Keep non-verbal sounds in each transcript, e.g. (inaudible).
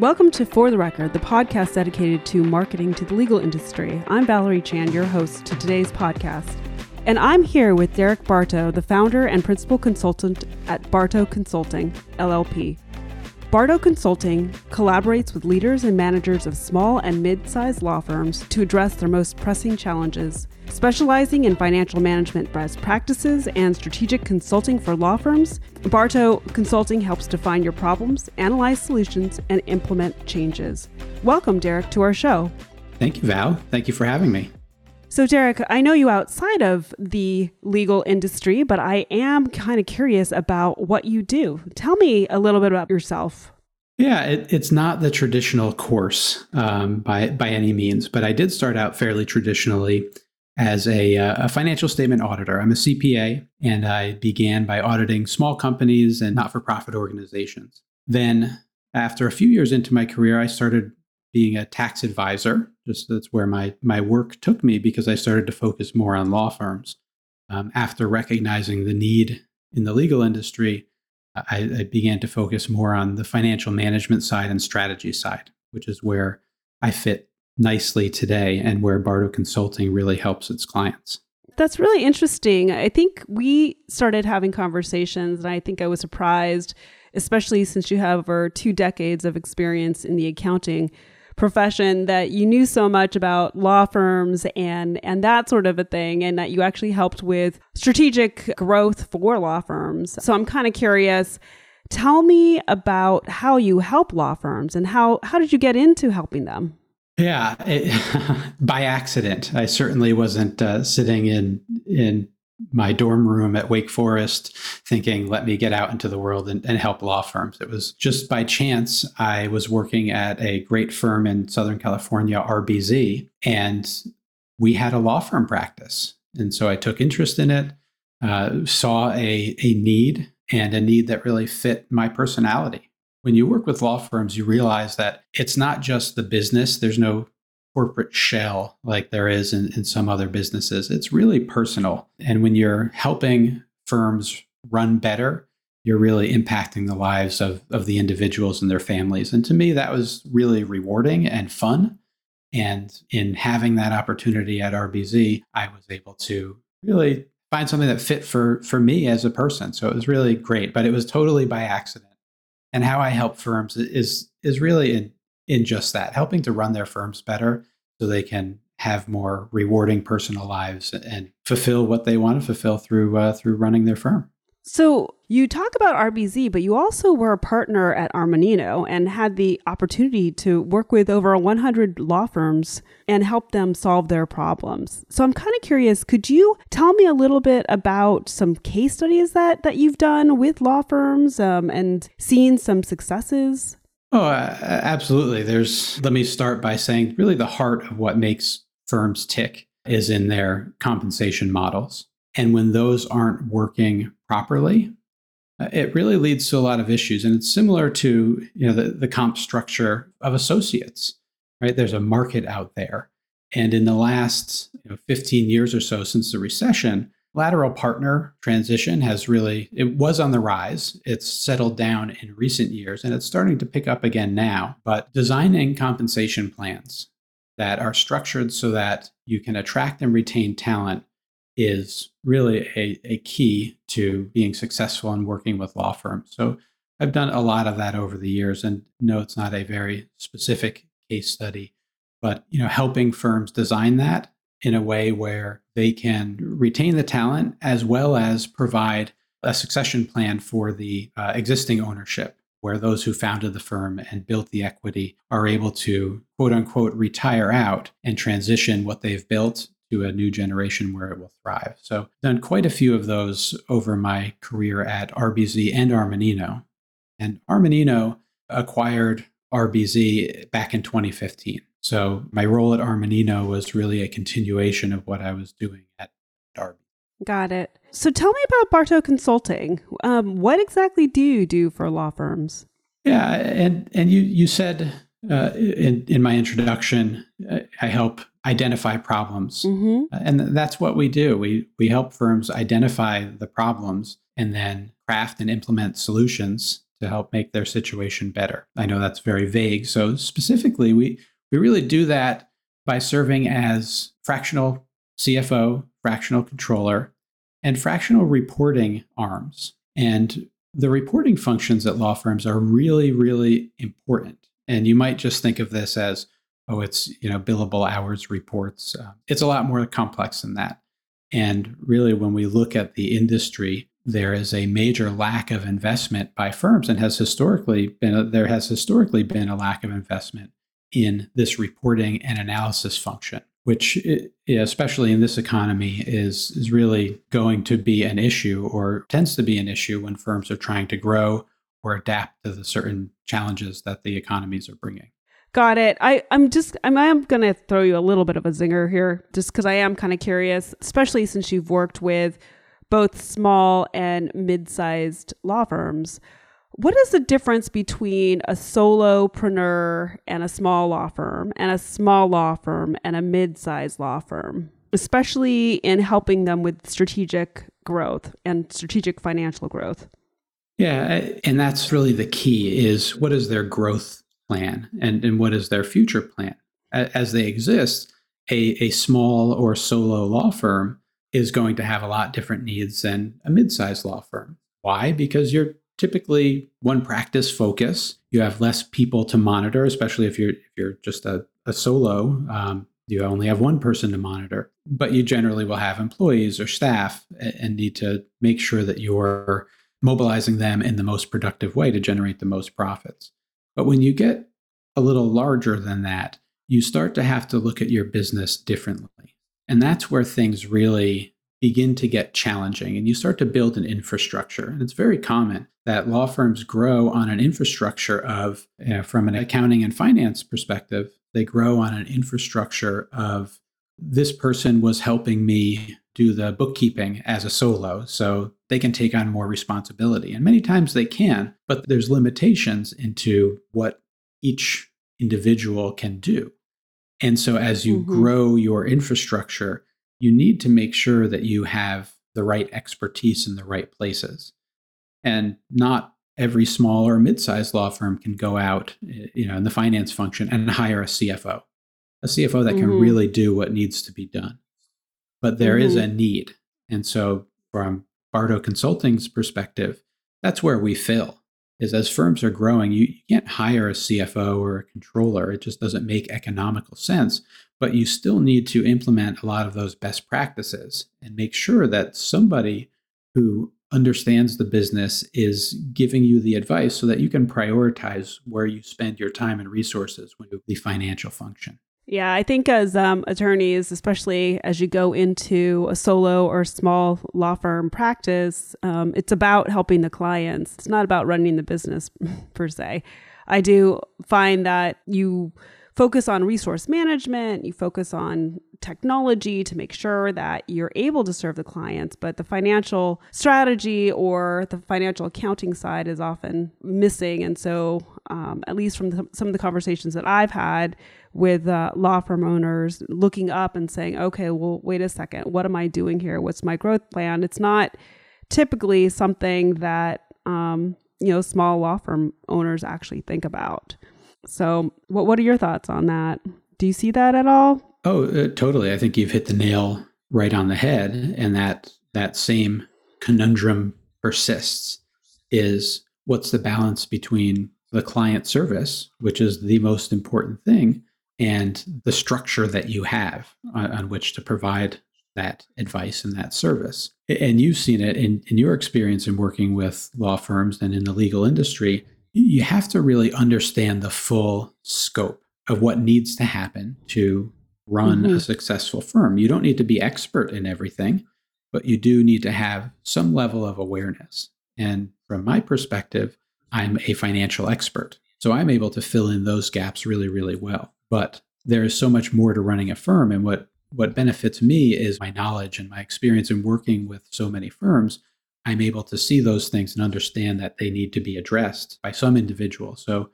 Welcome to For the Record, the podcast dedicated to marketing to the legal industry. I'm Valerie Chan, your host to today's podcast. And I'm here with Derek Barto, the founder and principal consultant at Barto Consulting, LLP. Barto Consulting collaborates with leaders and managers of small and mid sized law firms to address their most pressing challenges. Specializing in financial management best practices and strategic consulting for law firms, Barto Consulting helps define your problems, analyze solutions, and implement changes. Welcome, Derek, to our show. Thank you, Val. Thank you for having me. So, Derek, I know you outside of the legal industry, but I am kind of curious about what you do. Tell me a little bit about yourself. Yeah, it, it's not the traditional course um, by by any means, but I did start out fairly traditionally as a, uh, a, financial statement auditor. I'm a CPA, and I began by auditing small companies and not for profit organizations. Then, after a few years into my career, I started being a tax advisor. Just that's where my, my work took me because I started to focus more on law firms. Um, after recognizing the need in the legal industry, I, I began to focus more on the financial management side and strategy side, which is where I fit nicely today and where Barto Consulting really helps its clients. That's really interesting. I think we started having conversations, and I think I was surprised, especially since you have over two decades of experience in the accounting profession, that you knew so much about law firms and and that sort of a thing, and that you actually helped with strategic growth for law firms. So I'm kind of curious. Tell me about how you help law firms and how how did you get into helping them? Yeah, it, (laughs) by accident. I certainly wasn't uh, sitting in in my dorm room at Wake Forest thinking, let me get out into the world and, and, help law firms. It was just by chance I was working at a great firm in Southern California, RBZ, and we had a law firm practice. And so I took interest in it, uh, saw a, a need and a need that really fit my personality. When you work with law firms, you realize that it's not just the business, there's no corporate shell like there is in, in some other businesses. It's really personal. And when you're helping firms run better, you're really impacting the lives of, of the individuals and their families. And to me, that was really rewarding and fun. And in having that opportunity at RBZ, I was able to really find something that fit for for me as a person. So it was really great, but it was totally by accident and how I help firms is is really in in just that, helping to run their firms better so they can have more rewarding personal lives and fulfill what they want to fulfill through uh, through running their firm. So you talk about RBZ, but you also were a partner at Armanino and had the opportunity to work with over 100 law firms and help them solve their problems. So I'm kind of curious, could you tell me a little bit about some case studies that, that you've done with law firms um, and seen some successes? Oh, absolutely. There's, let me start by saying really the heart of what makes firms tick is in their compensation models. And when those aren't working properly, uh, it really leads to a lot of issues. And it's similar to you know the, the comp structure of associates, right? There's a market out there. And in the last you know, 15 years or so since the recession, lateral partner transition has really it was on the rise it's settled down in recent years and it's starting to pick up again now but designing compensation plans that are structured so that you can attract and retain talent is really a, a key to being successful in working with law firms. So I've done a lot of that over the years and no, it's not a very specific case study, but you know, helping firms design that in a way where they can retain the talent as well as provide a succession plan for the uh, existing ownership where those who founded the firm and built the equity are able to quote unquote retire out and transition what they've built to a new generation where it will thrive. So, done quite a few of those over my career at RBZ and Armanino. And Armanino acquired RBZ back in 2015. So, my role at Armanino was really a continuation of what I was doing at RBZ. Got it. So, tell me about Barto Consulting. Um, what exactly do you do for law firms? Yeah, and and you you said uh, in in my introduction, uh, I help identify problems. Mm-hmm. And that's what we do. We we help firms identify the problems and then craft and implement solutions to help make their situation better. I know that's very vague. So specifically, we we really do that by serving as fractional CFO, fractional controller, and fractional reporting arms. And the reporting functions at law firms are really, really important. And you might just think of this as, oh, it's you know billable hours reports. Uh, it's a lot more complex than that. And really, when we look at the industry, there is a major lack of investment by firms, and has historically been there has historically been a lack of investment in this reporting and analysis function which eh, especially in this economy is is really going to be an issue or tends to be an issue when firms are trying to grow or adapt to the certain challenges that the economies are bringing. Got it. I, I'm just I'm, I'm going to throw you a little bit of a zinger here, just because I am kind of curious, especially since you've worked with both small and mid-sized law firms. What is the difference between a solopreneur and a small law firm, and a small law firm and a mid-sized law firm, especially in helping them with strategic growth and strategic financial growth? Yeah, and that's really the key is what is their growth plan and, and what is their future plan? As they exist, a, a small or solo law firm is going to have a lot different needs than a mid-sized law firm. Why? Because you're typically one practice focus. You have less people to monitor, especially if you're if you're just a, a solo. Um, you only have one person to monitor, but you generally will have employees or staff and need to make sure that you're mobilizing them in the most productive way to generate the most profits. But when you get a little larger than that, you start to have to look at your business differently. And that's where things really begin to get challenging and you start to build an infrastructure. And it's very common that law firms grow on an infrastructure of, you know, from an accounting and finance perspective, they grow on an infrastructure of this person was helping me do the bookkeeping as a solo, so they can take on more responsibility. And many times they can, but there's limitations into what each individual can do. And so as you mm-hmm. grow your infrastructure, you need to make sure that you have the right expertise in the right places. And not every small or mid-sized law firm can go out, eh, you know, in the finance function and hire a CFO, a CFO that mm-hmm. can really do what needs to be done. But there mm-hmm. is a need. And so from Barto Consulting's perspective, that's where we fill is as firms are growing, you, you can't hire a CFO or a controller. It just doesn't make economical sense. But you still need to implement a lot of those best practices and make sure that somebody who understands the business is giving you the advice so that you can prioritize where you spend your time and resources when you the financial function. Yeah, I think as um, attorneys, especially as you go into a solo or small law firm practice, um, it's about helping the clients. It's not about running the business (laughs) per se. I do find that you focus on resource management, you focus on technology to make sure that you're able to serve the clients, but the financial strategy or the financial accounting side is often missing. And so, um, at least from the, some of the conversations that I've had with uh, law firm owners, looking up and saying, okay, well, wait a second, what am I doing here? What's my growth plan? It's not typically something that, um, you know, small law firm owners actually think about. So, what what are your thoughts on that? Do you see that at all? Oh, uh, totally. I think you've hit the nail right on the head, and that that same conundrum persists. Is what's the balance between the client service, which is the most important thing, and the structure that you have on, on which to provide that advice and that service. And you've seen it in, in your experience in working with law firms and in the legal industry you have to really understand the full scope of what needs to happen to run mm-hmm. a successful firm. You don't need to be expert in everything, but you do need to have some level of awareness. And from my perspective, I'm a financial expert. So I'm able to fill in those gaps really, really well. But there is so much more to running a firm. And what, what benefits me is my knowledge and my experience in working with so many firms I'm able to see those things and understand that they need to be addressed by some individual. So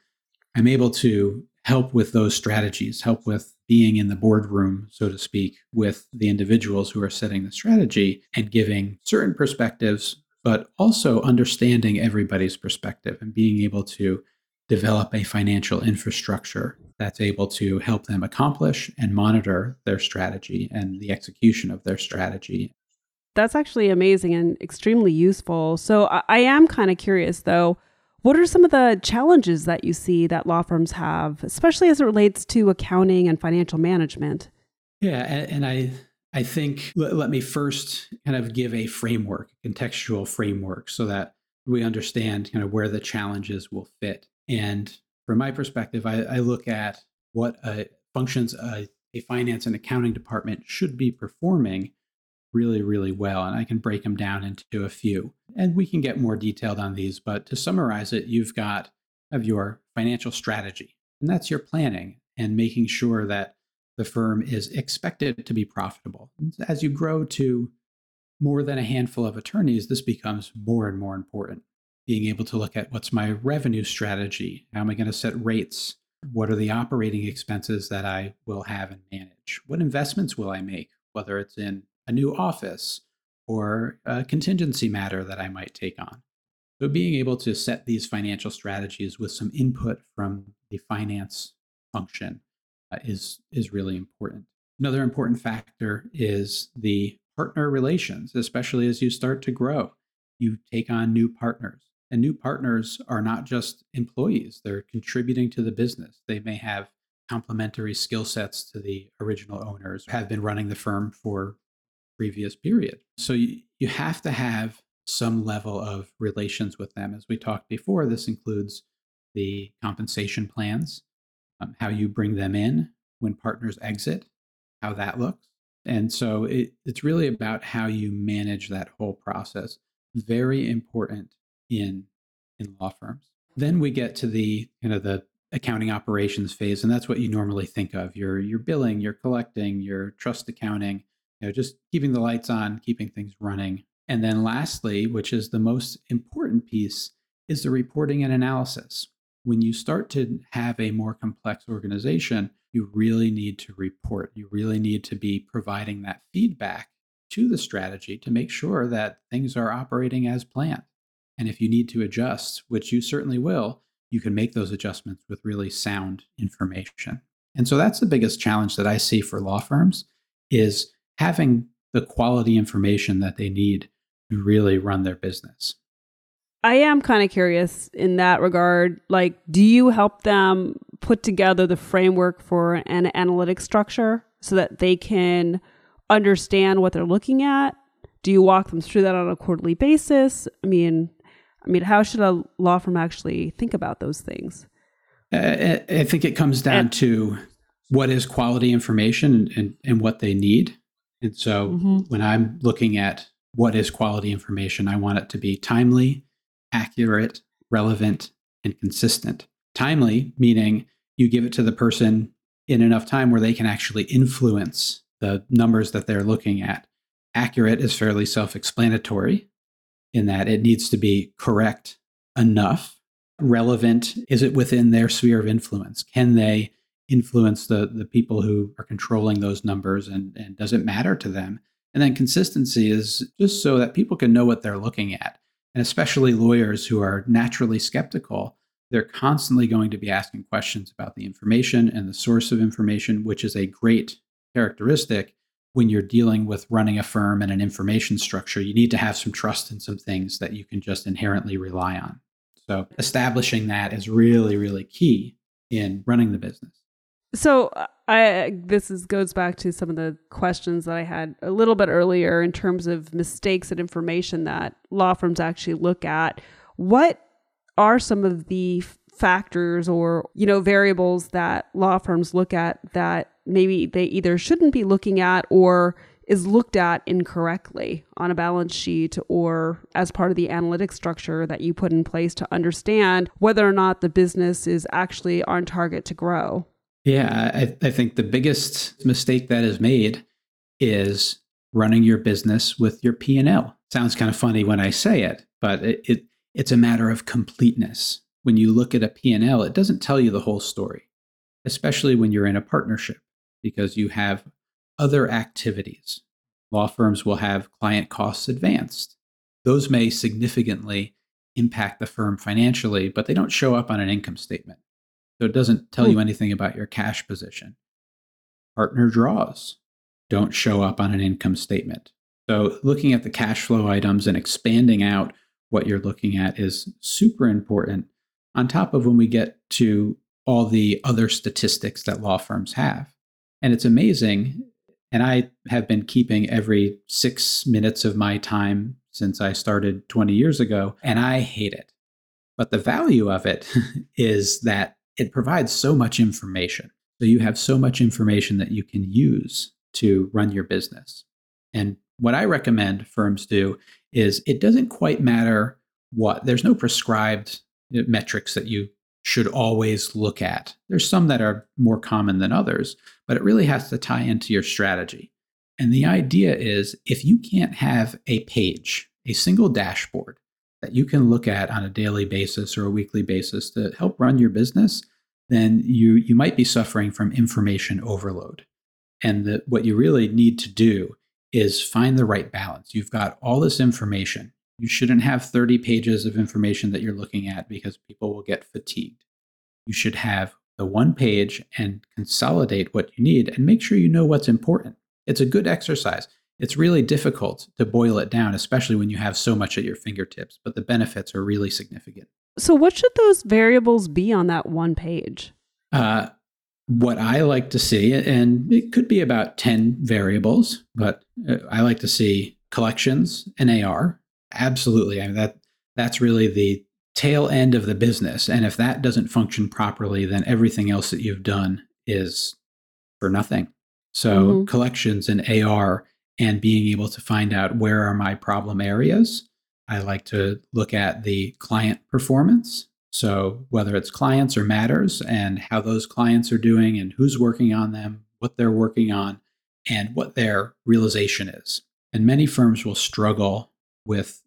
I'm able to help with those strategies, help with being in the boardroom, so to speak, with the individuals who are setting the strategy and giving certain perspectives but also understanding everybody's perspective and being able to develop a financial infrastructure that's able to help them accomplish and monitor their strategy and the execution of their strategy. That's actually amazing and extremely useful. So I, am kind of curious though, what are some of the challenges that you see that law firms have, especially as it relates to accounting and financial management? Yeah, and, and I I think let, let me first kind of give a framework, contextual framework, so that we understand kind of where the challenges will fit. And from my perspective, I, I look at what a, functions a, a finance and accounting department should be performing really, really well. And I can break them down into a few. And we can get more detailed on these. But to summarize it, you've got of your financial strategy, and that's your planning and making sure that the firm is expected to be profitable. As you grow to more than a handful of attorneys, this becomes more and more important being able to look at what's my revenue strategy? How am I going to set rates? What are the operating expenses that I will have and manage? What investments will I make, whether it's in a new office or a contingency matter that I might take on? So, being able to set these financial strategies with some input from the finance function uh, is, is really important. Another important factor is the partner relations, especially as you start to grow. You take on new partners. And new partners are not just employees, they're contributing to the business. They may have complementary skill sets to the original owners, have been running the firm for previous period. So you, you have to have some level of relations with them. As we talked before, this includes the compensation plans, um, how you bring them in when partners exit, how that looks. And so it, it's really about how you manage that whole process. Very important in in law firms. Then we get to the kind of the accounting operations phase, and that's what you normally think of. Your your billing, your collecting, your trust accounting, you know, just keeping the lights on, keeping things running. And then lastly, which is the most important piece, is the reporting and analysis. When you start to have a more complex organization, you really need to report. You really need to be providing that feedback to the strategy to make sure that things are operating as planned. And if you need to adjust, which you certainly will, you can make those adjustments with really sound information. And so that's the biggest challenge that I see for law firms is having the quality information that they need to really run their business. I am kind of curious in that regard. Like, do you help them put together the framework for an analytic structure so that they can understand what they're looking at? Do you walk them through that on a quarterly basis? I mean, I mean, how should a law firm actually think about those things? I, I think it comes down and, to what is quality information and, and, and what they need. And so mm-hmm. when I'm looking at what is quality information, I want it to be timely, accurate, relevant, and consistent. Timely, meaning you give it to the person in enough time where they can actually influence the numbers that they're looking at. Accurate is fairly self explanatory in that it needs to be correct enough, relevant. Is it within their sphere of influence? Can they influence the, the people who are controlling those numbers and, and does it matter to them? And then consistency is just so that people can know what they're looking at. And especially lawyers who are naturally skeptical, they're constantly going to be asking questions about the information and the source of information, which is a great characteristic when you're dealing with running a firm and an information structure, you need to have some trust in some things that you can just inherently rely on. So establishing that is really, really key in running the business. So uh, I this is goes back to some of the questions that I had a little bit earlier in terms of mistakes and information that law firms actually look at. What are some of the factors or you know variables that law firms look at that maybe they either shouldn't be looking at or is looked at incorrectly on a balance sheet or as part of the analytic structure that you put in place to understand whether or not the business is actually on target to grow. Yeah, I, I think the biggest mistake that is made is running your business with your P&L. Sounds kind of funny when I say it, but it, it it's a matter of completeness. When you look at a P&L, it doesn't tell you the whole story, especially when you're in a partnership because you have other activities. Law firms will have client costs advanced. those may significantly impact the firm financially, but they don't show up on an income statement. So it doesn't tell you hmm. anything about your cash position. Partner draws don't show up on an income statement. So looking at the cash flow items and expanding out what you're looking at is super important on top of when we get to all the other statistics that law firms have. And it's amazing. And I have been keeping every six minutes of my time since I started 20 years ago, and I hate it. But the value of it (laughs) is that it provides so much information. So you have so much information that you can use to run your business. And what I recommend firms do is it doesn't quite matter what, there's no prescribed metrics that you should always look at. There's some that are more common than others, but it really has to tie into your strategy. And the idea is if you can't have a page, a single dashboard that you can look at on a daily basis or a weekly basis to help run your business, then you, you might be suffering from information overload. And what you really need to do is find the right balance. You've got all this information. You shouldn't have 30 pages of information that you're looking at because people will get fatigued. You should have the one page and consolidate what you need and make sure you know what's important. It's a good exercise. It's really difficult to boil it down, especially when you have so much at your fingertips, but the benefits are really significant. So, what should those variables be on that one page? Uh, what I like to see, and it could be about 10 variables, but uh, I like to see collections and AR. Absolutely. I mean, that, that's really the tail end of the business. And if that doesn't function properly, then everything else that you've done is for nothing. So, mm-hmm. collections and AR and being able to find out where are my problem areas. I like to look at the client performance so, whether it's clients or matters and how those clients are doing and who's working on them, what they're working on, and what their realization is. And many firms will struggle with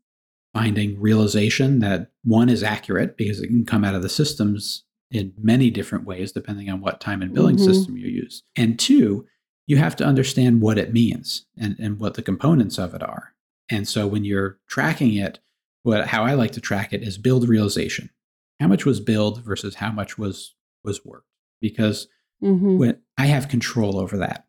finding realization that one is accurate because it can come out of the systems in many different ways, depending on what time and billing mm-hmm. system you use. And two, you have to understand what it means and, and what the components of it are. And so when you're tracking it, what how I like to track it is build realization how much was billed versus how much was was worked because mm-hmm. when I have control over that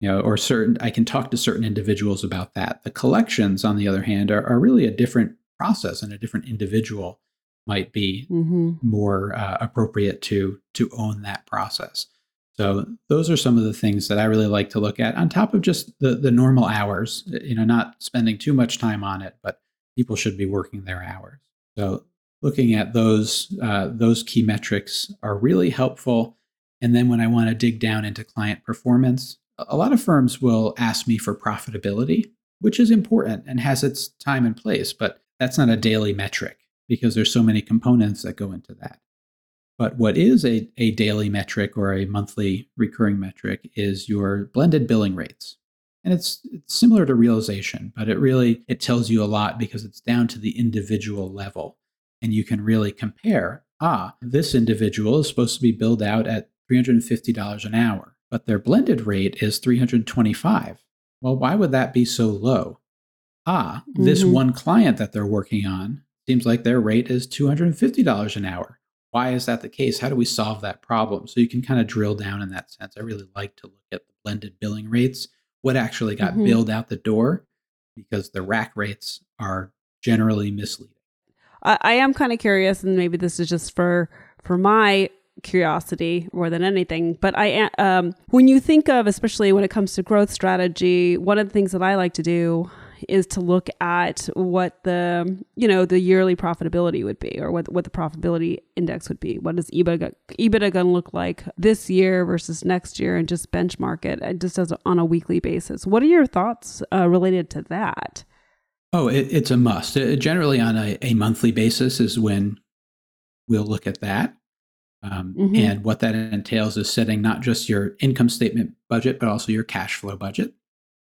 you know or certain I can talk to certain individuals about that the collections on the other hand are, are really a different process and a different individual might be mm-hmm. more uh, appropriate to to own that process so those are some of the things that I really like to look at on top of just the the normal hours you know not spending too much time on it but people should be working their hours so looking at those uh, those key metrics are really helpful. And then when I want to dig down into client performance, a lot of firms will ask me for profitability, which is important and has its time and place, but that's not a daily metric because there's so many components that go into that. But what is a, a daily metric or a monthly recurring metric is your blended billing rates. And it's, it's similar to realization, but it really it tells you a lot because it's down to the individual level and you can really compare ah, this individual is supposed to be billed out at $350 an hour, but their blended rate is 325. Well, why would that be so low? Ah, mm-hmm. this one client that they're working on seems like their rate is $250 an hour. Why is that the case? How do we solve that problem? So you can kind of drill down in that sense. I really like to look at the blended billing rates, what actually got mm-hmm. billed out the door, because the rack rates are generally misleading. I, I am kind of curious, and maybe this is just for for my curiosity more than anything. But I um, when you think of, especially when it comes to growth strategy, one of the things that I like to do is to look at what the you know the yearly profitability would be or what what the profitability index would be what is ebitda ebitda going to look like this year versus next year and just benchmark it just as on a weekly basis what are your thoughts uh, related to that Oh, it, it's a must. It, generally, on a, a, monthly basis, is when we'll look at that. Um, mm-hmm. And what that entails is setting not just your income statement budget, but also your cash flow budget,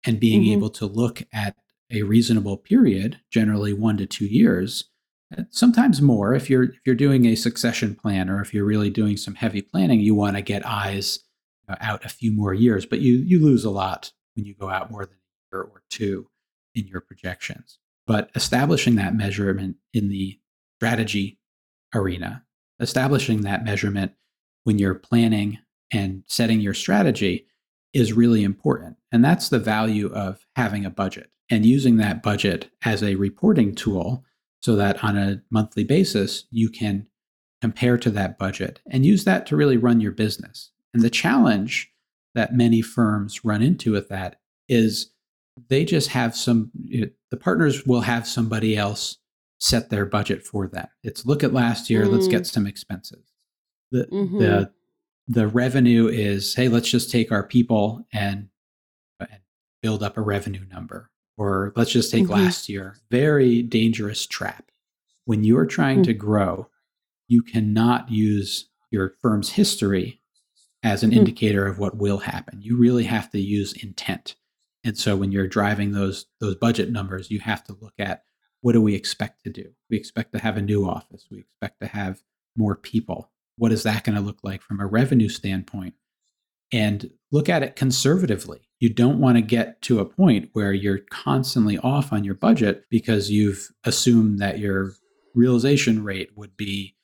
and being mm-hmm. able to look at a reasonable period, generally one to two years, uh, sometimes more. If you're if you're doing a succession plan, or if you're really doing some heavy planning, you want to get eyes uh, out a few more years. But you you lose a lot when you go out more than a year or two in your projections. But establishing that measurement in the strategy arena, establishing that measurement when you're planning and setting your strategy is really important. And that's the value of having a budget and using that budget as a reporting tool so that on a monthly basis, you can compare to that budget and use that to really run your business. And the challenge that many firms run into with that is they just have some, the partners will have somebody else set their budget for them. It's look at last year, mm. let's get mm. some expenses. The, mm-hmm. the the revenue is hey let's just take our people and, and build up a revenue number or let's just take mm-hmm. last year very dangerous trap when you're trying mm-hmm. to grow you cannot use your firm's history as an mm-hmm. indicator of what will happen you really have to use intent and so when you're driving those those budget numbers you have to look at what do we expect to do we expect to have a new office we expect to have more people what is that going to look like from a revenue standpoint? And look at it conservatively. You don't want to get to a point where you're constantly off on your budget because you've assumed that your realization rate would be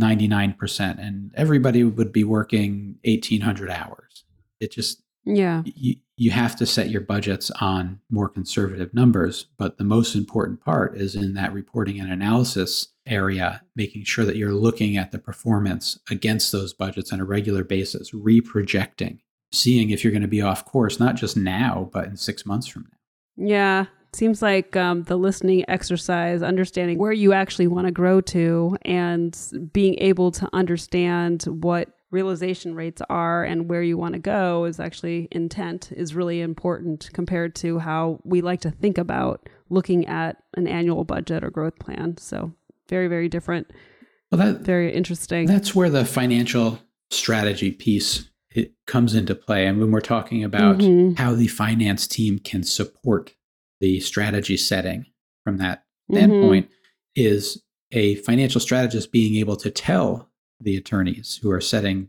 99% and everybody would be working 1800 hours. It just yeah. You, you have to set your budgets on more conservative numbers. But the most important part is in that reporting and analysis area, making sure that you're looking at the performance against those budgets on a regular basis, reprojecting, seeing if you're going to be off course, not just now, but in six months from now. Yeah. Seems like um, the listening exercise, understanding where you actually want to grow to, and being able to understand what realization rates are and where you want to go is actually intent is really important compared to how we like to think about looking at an annual budget or growth plan. So very, very different. Well, that very interesting. That's where the financial strategy piece it comes into play. And when we're talking about mm-hmm. how the finance team can support the strategy setting from that mm-hmm. standpoint, mm-hmm. is a financial strategist being able to tell the attorneys who are setting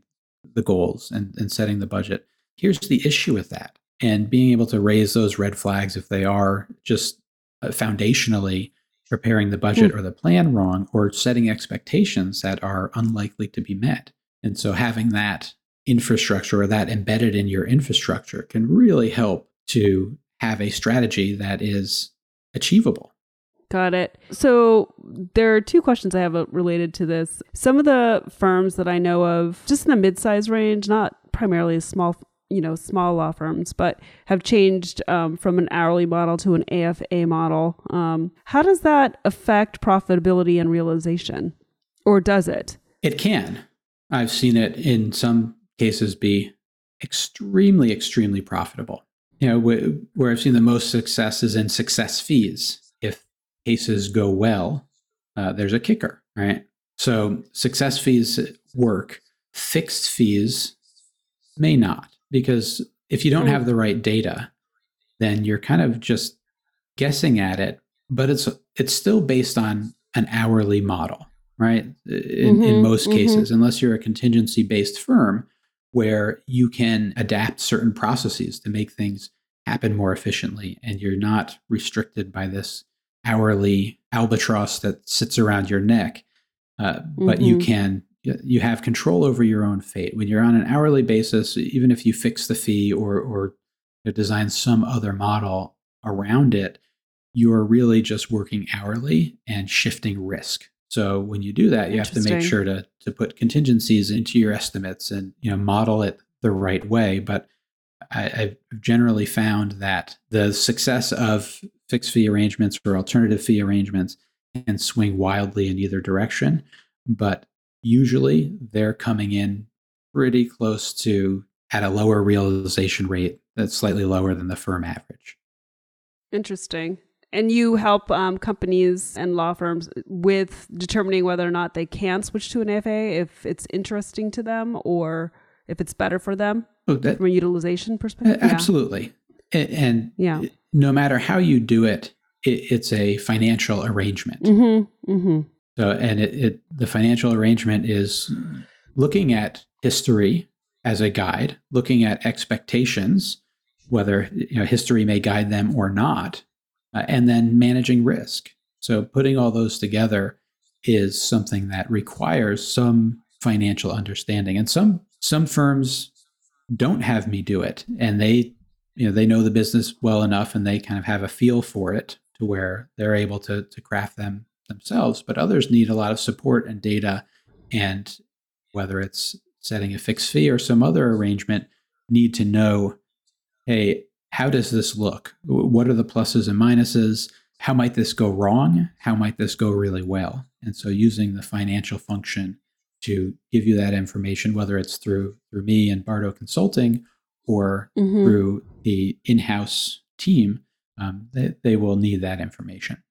the goals and, and setting the budget. Here's the issue with that. And being able to raise those red flags if they are just uh, foundationally preparing the budget mm. or the plan wrong or setting expectations that are unlikely to be met. And so having that infrastructure or that embedded in your infrastructure can really help to have a strategy that is achievable. Got it. So there are two questions I have uh, related to this. Some of the firms that I know of, just in the mid-size range, not primarily small, you know, small law firms, but have changed um, from an hourly model to an AFA model. Um, how does that affect profitability and realization, or does it? It can. I've seen it in some cases be extremely, extremely profitable. You know, wh- where I've seen the most success is in success fees If cases go well, uh, there's a kicker, right? So success fees work, fixed fees may not, because if you don't have the right data, then you're kind of just guessing at it, but it's it's still based on an hourly model, right? In, mm-hmm, in most mm-hmm. cases, unless you're a contingency based firm where you can adapt certain processes to make things happen more efficiently and you're not restricted by this hourly albatross that sits around your neck, uh, but mm-hmm. you can you have control over your own fate when you're on an hourly basis. Even if you fix the fee or or design some other model around it, you are really just working hourly and shifting risk. So when you do that, you have to make sure to to put contingencies into your estimates and you know model it the right way. But I, have generally found that the success of fixed fee arrangements or alternative fee arrangements can swing wildly in either direction, but usually they're coming in pretty close to at a lower realization rate that's slightly lower than the firm average. Interesting. And you help um, companies and law firms with determining whether or not they can switch to an AFA if it's interesting to them or if it's better for them oh, that, from a utilization perspective. Absolutely. Yeah. And, yeah no matter how you do it, it it's a financial arrangement. Mm-hmm, mm-hmm. So, and it, it the financial arrangement is looking at history as a guide, looking at expectations, whether you know history may guide them or not, uh, and then managing risk. So putting all those together is something that requires some financial understanding. And some some firms don't have me do it and they you know they know the business well enough and they kind of have a feel for it to where they're able to to craft them themselves but others need a lot of support and data and whether it's setting a fixed fee or some other arrangement need to know hey how does this look? What are the pluses and minuses? How might this go wrong? How might this go really well? And so using the financial function to give you that information whether it's through through me and Barto consulting or mm-hmm. through the in-house team um, they, they will need that information.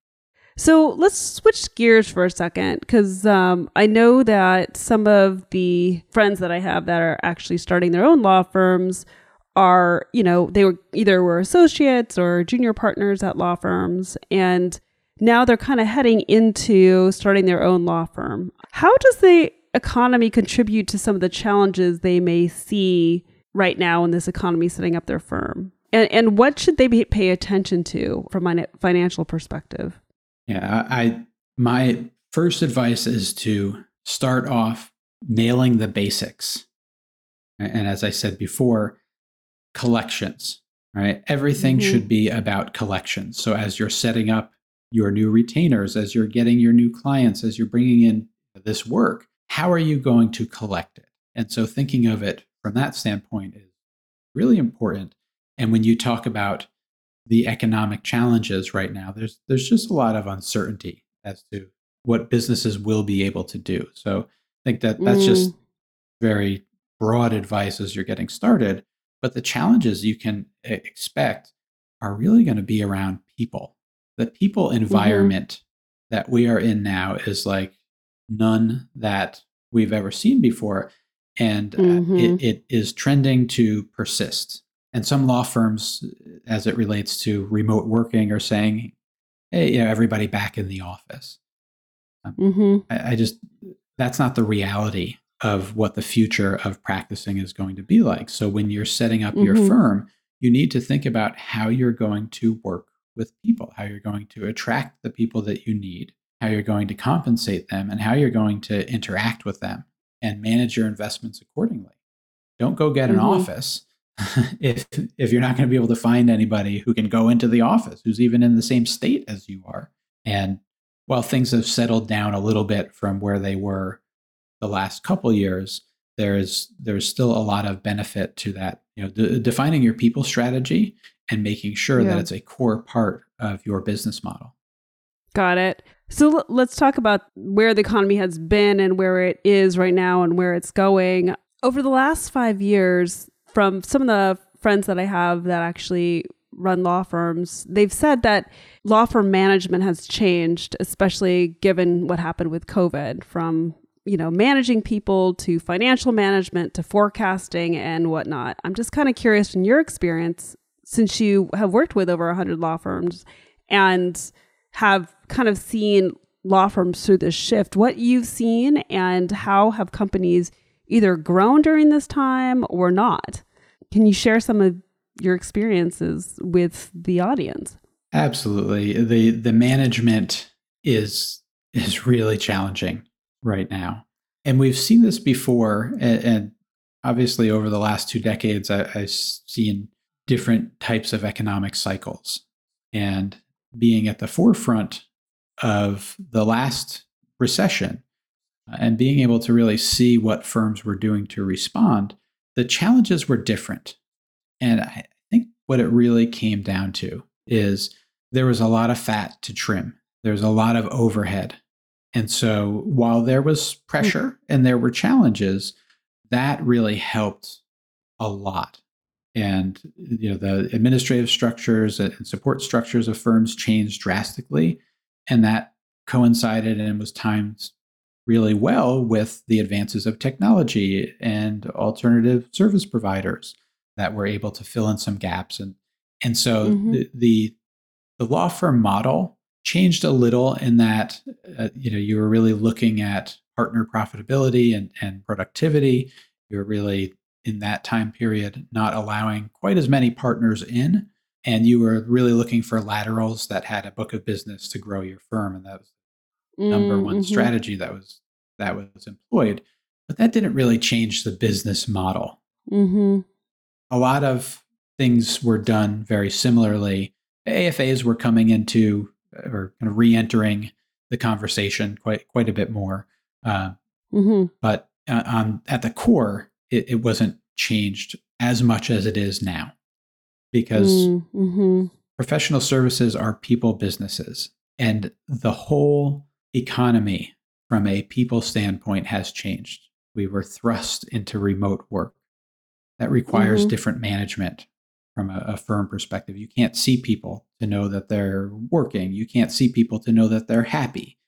So let's switch gears for a second because um, I know that some of the friends that I have that are actually starting their own law firms are, you know, they were either were associates or junior partners at law firms, and now they're kind of heading into starting their own law firm. How does the economy contribute to some of the challenges they may see right now in this economy setting up their firm? And, and what should they be, pay attention to from a financial perspective? Yeah, I my first advice is to start off nailing the basics. And as I said before, collections, right? Everything mm-hmm. should be about collections. So as you're setting up your new retainers, as you're getting your new clients, as you're bringing in this work, how are you going to collect it? And so thinking of it from that standpoint is really important. And when you talk about the economic challenges right now, there's there's just a lot of uncertainty as to what businesses will be able to do. So I think that that's mm. just very broad advice as you're getting started. But the challenges you can expect are really going to be around people. The people mm-hmm. environment mm-hmm. that we are in now is like none that we've ever seen before. And mm-hmm. it, it is trending to persist. And some law firms, as it relates to remote working, are saying, hey, you know, everybody back in the office. Um, mm-hmm. I, I just, that's not the reality of what the future of practicing is going to be like. So when you're setting up mm-hmm. your firm, you need to think about how you're going to work with people, how you're going to attract the people that you need, how you're going to compensate them, and how you're going to interact with them and manage your investments accordingly. Don't go get an mm-hmm. office (laughs) if if you're not going to be able to find anybody who can go into the office who's even in the same state as you are and while things have settled down a little bit from where they were the last couple years there's there's still a lot of benefit to that you know de- defining your people strategy and making sure yeah. that it's a core part of your business model. Got it. So l- let's talk about where the economy has been and where it is right now and where it's going. Over the last 5 years from some of the friends that I have that actually run law firms, they've said that law firm management has changed, especially given what happened with COVID from you know, managing people to financial management to forecasting and whatnot. I'm just kind of curious from your experience, since you have worked with over 100 law firms and have kind of seen law firms through this shift, what you've seen and how have companies either grown during this time or not. Can you share some of your experiences with the audience? Absolutely. The the management is is really challenging right now. And we've seen this before and, obviously over the last two decades I, I've seen different types of economic cycles. And being at the forefront of the last recession uh, and being able to really see what firms were doing to respond, the challenges were different. And I think what it really came down to is there was a lot of fat to trim, there's a lot of overhead. And so while there was hmm. pressure and there were challenges, that really helped a lot. And you know the administrative structures and support structures of firms changed drastically, and that coincided and was timed really well with the advances of technology and alternative service providers that were able to fill in some gaps and and so mm-hmm. the, the, the law firm model changed a little in that uh, you know you were really looking at partner profitability and, and productivity you're really in that time period not allowing quite as many partners in and you were really looking for laterals that had a book of business to grow your firm and that was number one Mm-hmm. strategy that was that was employed but that didn't really change the business model Mm-hmm. a lot of things were done very similarly afas were coming into or kind of re-entering the conversation quite quite a bit more uh, Mm-hmm. but uh, on at the core it, it wasn't changed as much as it is now because Mm-hmm. professional services are people businesses and the whole economy from a people standpoint has changed we were thrust into remote work that requires Mhm. different management from a, a firm perspective you can't see people to know that they're working you can't see people to know that they're happy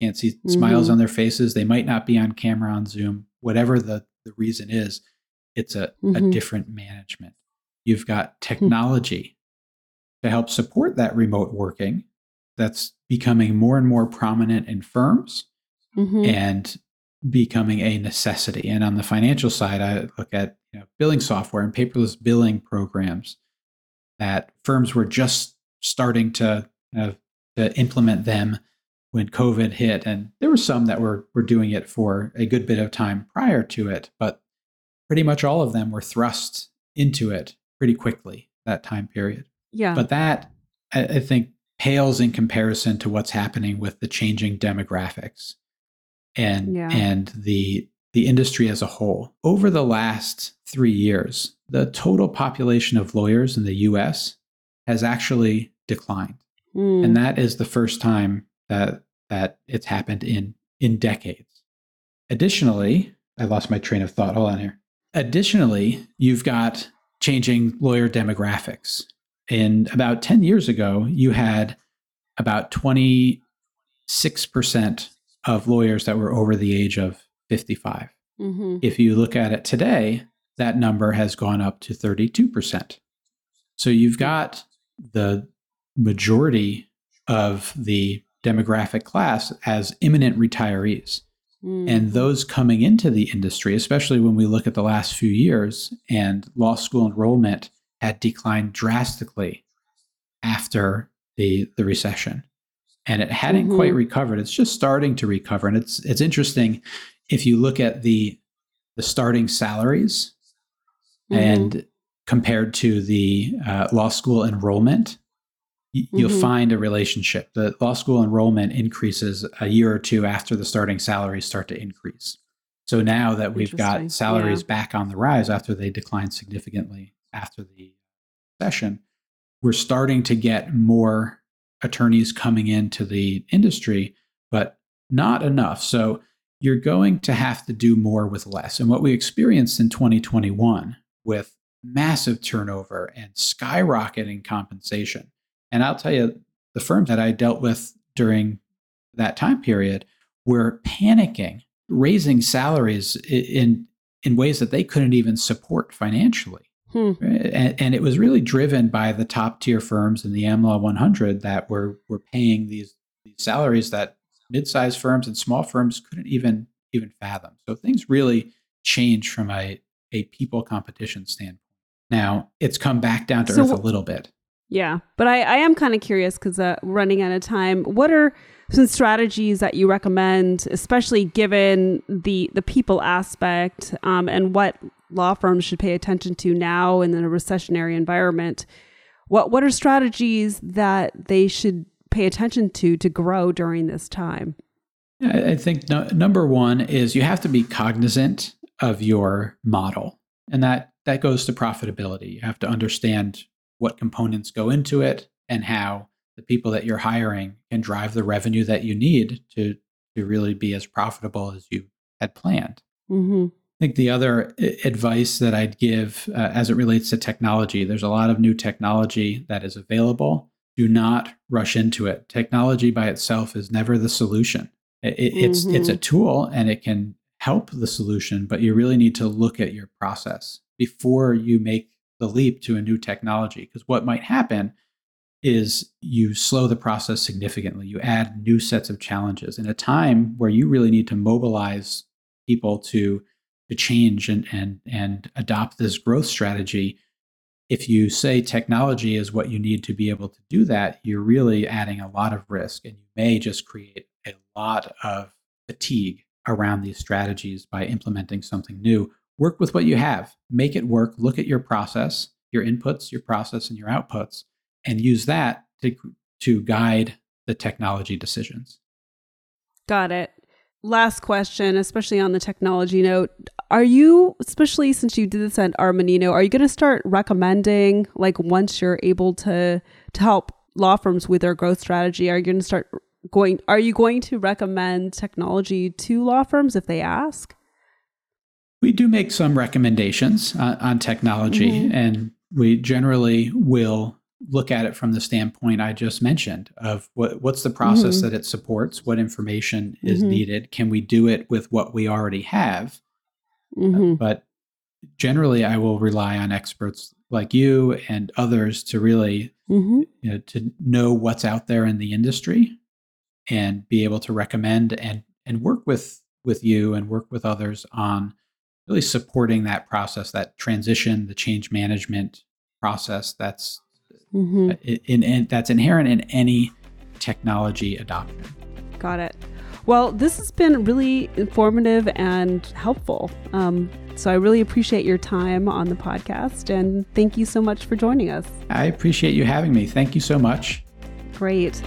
you can't see smiles Mhm. on their faces they might not be on camera on zoom whatever the, the reason is it's a, a Mhm. different management you've got technology to help support that remote working that's becoming more and more prominent in firms Mm-hmm. and becoming a necessity. And on the financial side, I look at you know, billing software and paperless billing programs that firms were just starting to, uh, to implement them when COVID hit. And there were some that were, were doing it for a good bit of time prior to it, but pretty much all of them were thrust into it pretty quickly that time period. yeah. But that, I, I think, pales in comparison to what's happening with the changing demographics and Yeah. and the the industry as a whole. Over the last three years, the total population of lawyers in the U.S. has actually declined, Mm. and that is the first time that that it's happened in in decades. Additionally, I lost my train of thought. Hold on here. Additionally, you've got changing lawyer demographics. And about 10 years ago, you had about 26% of lawyers that were over the age of 55. Mhm. If you look at it today, that number has gone up to 32%. So you've got the majority of the demographic class as imminent retirees. Mm. And those coming into the industry, especially when we look at the last few years, and law school enrollment had declined drastically after the the recession, and it hadn't Mhm. quite recovered. It's just starting to recover, and it's it's interesting if you look at the the starting salaries Mhm. and compared to the uh, law school enrollment, y- you'll Mhm. find a relationship. The law school enrollment increases a year or two after the starting salaries start to increase. So now that we've got salaries Yeah. back on the rise after they declined significantly after the session, we're starting to get more attorneys coming into the industry, but not enough. So you're going to have to do more with less. And what we experienced in 2021 with massive turnover and skyrocketing compensation. And I'll tell you, the firms that I dealt with during that time period were panicking, raising salaries in in ways that they couldn't even support financially. Hmm. And, and it was really driven by the top tier firms in the AmLaw 100 that were were paying these, these salaries that mid-sized firms and small firms couldn't even even fathom. So things really changed from a a people competition standpoint. Now it's come back down to So earth a little bit. Yeah, but I, I am kind of curious because uh, running out of time. What are some strategies that you recommend, especially given the the people aspect um, and what law firms should pay attention to now in a recessionary environment? What what are strategies that they should pay attention to to grow during this time? I think no, number one is you have to be cognizant of your model, and that that goes to profitability. You have to understand what components go into it and how the people that you're hiring can drive the revenue that you need to to really be as profitable as you had planned. Mm-hmm. I think the other i- advice that I'd give uh, as it relates to technology, there's a lot of new technology that is available. Do not rush into it. Technology by itself is never the solution. I- I- it's it's a tool and it can help the solution, but you really need to look at your process before you make the leap to a new technology. Because what might happen is you slow the process significantly. You add new sets of challenges in a time where you really need to mobilize people to to change and and and adopt this growth strategy. if you say technology is what you need to be able to do that, you're really adding a lot of risk and you may just create a lot of fatigue around these strategies by implementing something new. Work with what you have, make it work, look at your process, your inputs, your process, and your outputs, and use that to, to guide the technology decisions. Got it. Last question, especially on the technology note. Are you, especially since you did this at Armanino, are you going to start recommending, like once you're able to to help law firms with their growth strategy, are you going to start going? Are you going to recommend technology to law firms if they ask? We do make some recommendations uh, on technology, mm-hmm. and we generally will look at it from the standpoint I just mentioned of what what's the process mm-hmm. that it supports, what information is mm-hmm. needed, can we do it with what we already have? Mm-hmm. Uh, but generally, I will rely on experts like you and others to really mm-hmm. you know, to know what's out there in the industry and be able to recommend and and work with with you and work with others on really supporting that process, that transition, the change management process that's mm-hmm. in, in, that's inherent in any technology adoption. Got it. Well, this has been really informative and helpful. Um, so I really appreciate your time on the podcast and thank you so much for joining us. I appreciate you having me. Thank you so much. Great.